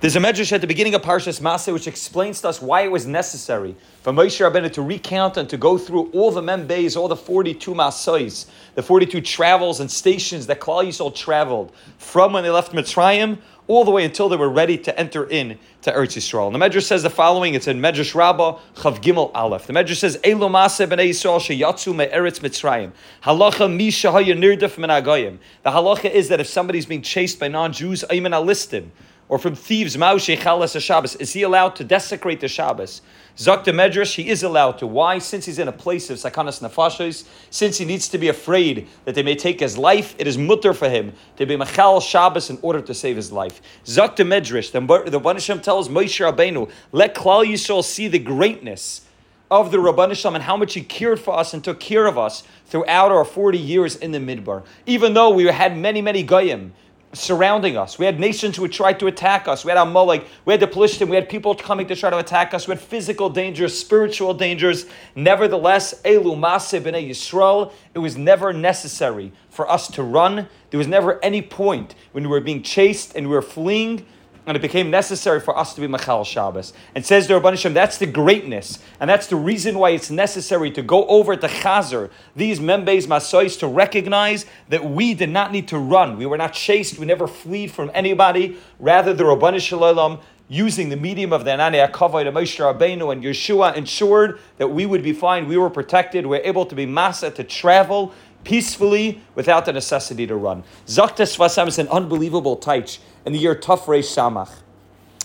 There's a medrash at the beginning of Parshas Masei which explains to us why it was necessary for Moshe Rabbeinu to recount and to go through all the membeis, all the 42 Masais, the 42 travels and stations that Klal Yisrael traveled from when they left Mitzrayim all the way until they were ready to enter in to Eretz Yisrael. And the Medrash says the following, it's in Medrash Rabbah, Chav Gimel Aleph. The Medrash says, Elo Maseh b'nei Yisrael sheyatzu me'eretz Mitzrayim. Halacha mi shahaya nirdif min The halacha is that if somebody's being chased by non-Jews, ayman alistim, or from thieves, Maushe Chalas Shabbos, is he allowed to desecrate the Shabbos? Zakta Medrash, he is allowed to. Why? Since he's in a place of Sakanas Nefashos, since he needs to be afraid that they may take his life, it is mutter for him to be Machal Shabbos in order to save his life. Zakta Medrash, the, the Banisham tells Moshe Rabbeinu, let Klal Yisrael see the greatness of the Rabban Shalom and how much he cared for us and took care of us throughout our 40 years in the Midbar. Even though we had many, many Goyim, surrounding us. We had nations who tried to attack us. We had Amalek, we had the Pelishtim, we had people coming to try to attack us. We had physical dangers, spiritual dangers. Nevertheless, Elu Maseh b'nei Yisrael, it was never necessary for us to run. There was never any point when we were being chased and we were fleeing and it became necessary for us to be Machal Shabbos. And says the Rabban Hashem, that's the greatness, and that's the reason why it's necessary to go over to Chazer, these Membes Masois, to recognize that we did not need to run. We were not chased, we never fled from anybody. Rather, the Rabban using the medium of the Anani Akavai to Moshe Rabbeinu and Yeshua ensured that we would be fine, we were protected, we were able to be masa to travel peacefully without the necessity to run. Zaktes Vasam is an unbelievable taich in the year Tafrei Samach.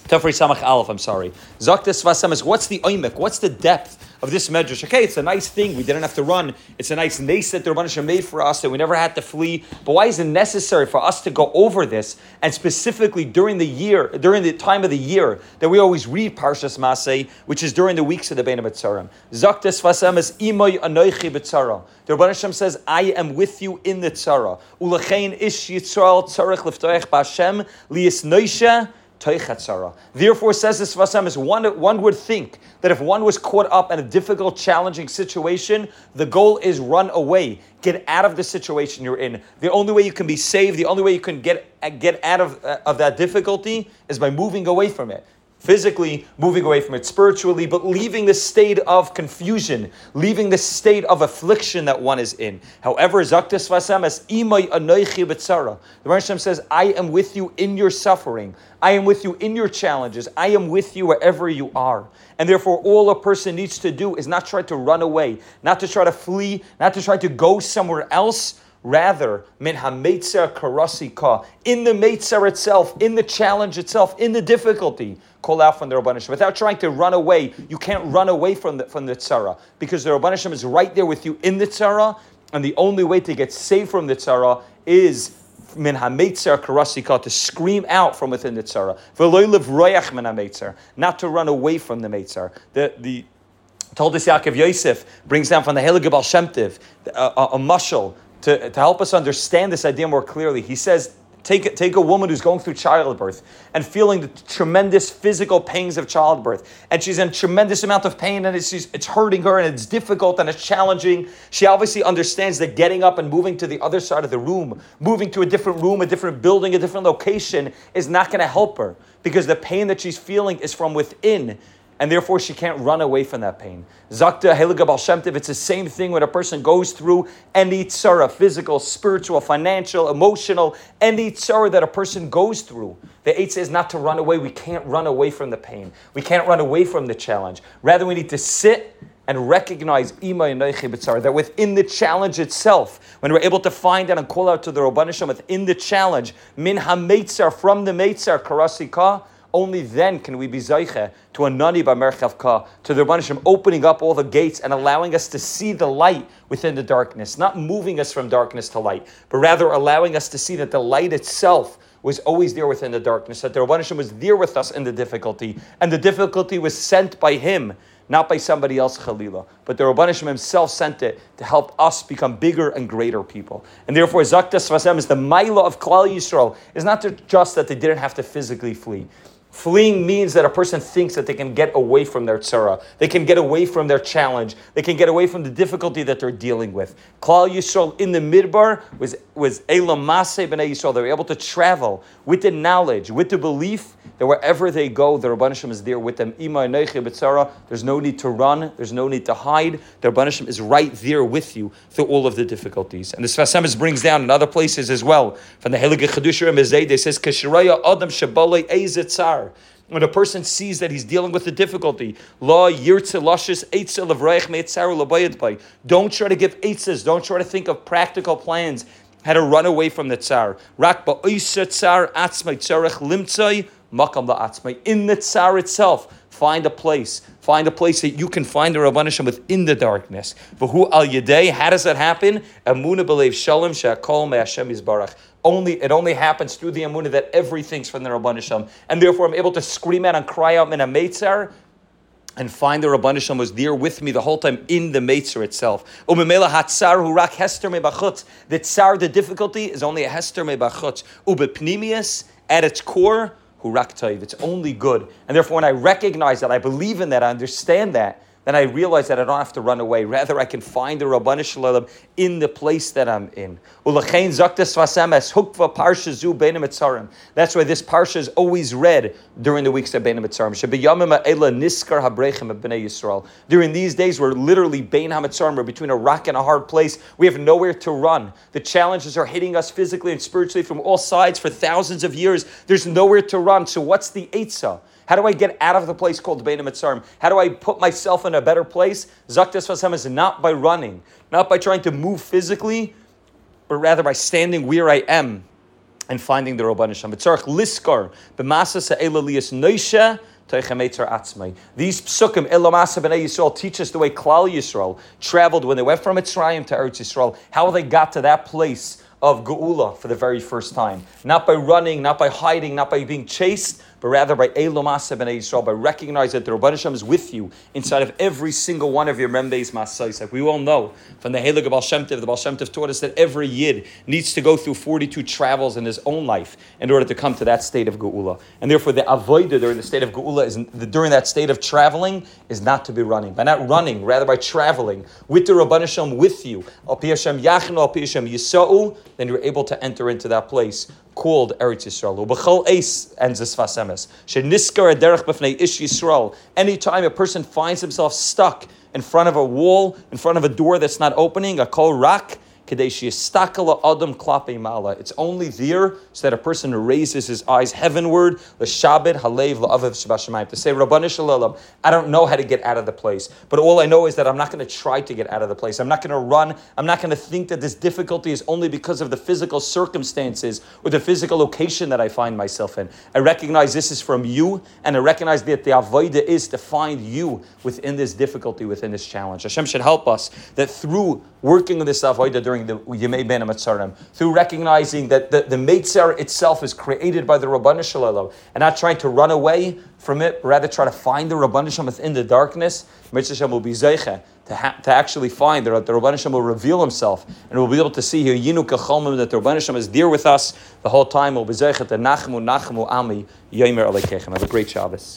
Tafrei Samach Aleph, I'm sorry. Zaktes v'asamis. what's the oimek? What's the depth of this medrash? Okay, it's a nice thing. We didn't have to run. It's a nice nace that the Rabban made for us that we never had to flee. But why is it necessary for us to go over this? And specifically during the year, during the time of the year that we always read Parshas Masei, which is during the weeks of the Bein Tzarim. Zaktes Vasam is imoy anoichi b'tzara. The Rabban says, I am with you in the tzara. Ulachein ish yitzral tzarech liftoech b'Hashem liyis noisha Therefore, says this Vasam, is one, one would think that if one was caught up in a difficult, challenging situation, the goal is run away, get out of the situation you're in. The only way you can be saved, the only way you can get, get out of, uh, of that difficulty is by moving away from it physically moving away from it spiritually, but leaving the state of confusion, leaving the state of affliction that one is in. However, Zaktis Vasamas, Imay Anoichi Betsara. The Rasham says, I am with you in your suffering. I am with you in your challenges. I am with you wherever you are. And therefore, all a person needs to do is not try to run away, not to try to flee, not to try to go somewhere else Rather, min hametzer karasika, in the metzer itself, in the challenge itself, in the difficulty, call out from the Rabbanishim. Without trying to run away, you can't run away from the, from the tzara, because the Rabbanishim is right there with you in the tzara, and the only way to get saved from the tzara is min hametzer karasika, to scream out from within the tzara. V'loy royach min hametzer, not to run away from the metzer. The, the Toldos Yaakov Yosef brings down from the Helig Baal Shem Tov, a, a, a mushal to, to help us understand this idea more clearly. He says, Take, take a woman who's going through childbirth and feeling the tremendous physical pains of childbirth, and she's in tremendous amount of pain, and it's, it's hurting her, and it's difficult, and it's challenging. She obviously understands that getting up and moving to the other side of the room, moving to a different room, a different building, a different location, is not going to help her because the pain that she's feeling is from within and therefore she can't run away from that pain. Zakta Heliga Baal Shem it's the same thing when a person goes through any tzara, physical, spiritual, financial, emotional, any tzara that a person goes through. The eight says not to run away. We can't run away from the pain. We can't run away from the challenge. Rather, we need to sit and recognize that within the challenge itself, when we're able to find out and call out to the Rabbanisham within the challenge, min ha from the meitzar karasika, only then can we be Zayche to a Nani Merchavka, to the Rabbanishim opening up all the gates and allowing us to see the light within the darkness, not moving us from darkness to light, but rather allowing us to see that the light itself was always there within the darkness, that the Rabbanishim was there with us in the difficulty, and the difficulty was sent by Him, not by somebody else, Khalila. But the Rabbanishim himself sent it to help us become bigger and greater people. And therefore, Zakta Svasem is the Maila of Klal Yisrael, is not just that they didn't have to physically flee. Fleeing means that a person thinks that they can get away from their tzara, they can get away from their challenge, they can get away from the difficulty that they're dealing with. Klal Yisrael in the midbar was was Elam Maseh b'nei Yisrael. They were able to travel with the knowledge, with the belief that wherever they go, the Rabban is there with them. Ima There's no need to run. There's no need to hide. The Rabban is right there with you through all of the difficulties. And the Sfas Emes brings down in other places as well from the Heilige Chedusha Mezed. They says Kashiraya Adam Shabalei Eizetzar when a person sees that he's dealing with a difficulty, don't try to give eitzes, don't try to think of practical plans how to run away from the tsar. In the tsar itself, find a place. Find a place that you can find the Rabbanishim within the darkness. V'hu al yedei, how does that happen? Amuna believe shalom she'akol me'ashem yizbarach. Only, it only happens through the Amunah that everything's from the Rabbanishim. And therefore I'm able to scream out and cry out, Mina Meitzar, and find the Rabban Shalom was there with me the whole time in the Meitzer itself. Umemela hatzar hurak hester mebachutz. The tsar, the difficulty, is only a hester mebachutz. Ubepnimius, at its core, hurak taiv. It's only good. And therefore, when I recognize that, I believe in that, I understand that, then I realize that I don't have to run away. Rather, I can find the Rabban Shalom in the place that I'm in. That's why this parsha is always read during the weeks of Bein HaMetzarim. During these days, we're literally Bein HaMetzarim. We're between a rock and a hard place. We have nowhere to run. The challenges are hitting us physically and spiritually from all sides for thousands of years. There's nowhere to run. So what's the Eitzah? How do I get out of the place called Bein Mitzarim? How do I put myself in a better place? Zaktas Vasem is not by running, not by trying to move physically, but rather by standing where I am and finding the Rabban Hashem. Liskar b'masa sa'ela liyas noisha these psukim, Elamasa b'nei Yisrael, teach us the way Klal Yisrael traveled when they went from Mitzrayim to Eretz Yisrael, how they got to that place of Geula for the very first time. Not by running, not by hiding, not by being chased, but rather by Elomasa ben Yisrael, by recognizing that the Rabban Hashem is with you inside of every single one of your Membe's Masais. Like we all know from the Helig of Baal Shem Tov, the Baal Shem Tov taught us that every Yid needs to go through 42 travels in his own life in order to come to that state of Geula. And therefore, the Avoida during the state of Geula is during that state of traveling is not to be running. By not running, rather by traveling with the Rabban Hashem with you, Al Hashem Yachnu, Al Hashem Yisa'u, then you're able to enter into that place called Eretz Yisrael. Ubechol Eis ends this fasemes. Sheniskar derech b'fnei ish Yisrael. Anytime a person finds himself stuck in front of a wall, in front of a door that's not opening, a kol rak, it's only there so that a person raises his eyes heavenward, Shabbat, Halev, La'aviv, Shabbat to say, I don't know how to get out of the place, but all I know is that I'm not going to try to get out of the place. I'm not going to run. I'm not going to think that this difficulty is only because of the physical circumstances or the physical location that I find myself in. I recognize this is from you, and I recognize that the Avodah is to find you within this difficulty, within this challenge. Hashem should help us that through working on this avodah during the Yemei Bein HaMetzarim, through recognizing that the, the Meitzar itself is created by the Rabban Shalom, and not trying to run away from it, rather try to find the Rabban Shalom within the darkness, Mitzvah will be Zeicha, to, ha- to actually find that the Rabban Shalom will reveal himself, and we'll be able to see here, Yinu Kachalmim, that the Rabban Shalom is dear with us the whole time, will be Zeicha, to Nachmu, Nachmu, Ami, Yomer Alekechem. Have a great Shabbos.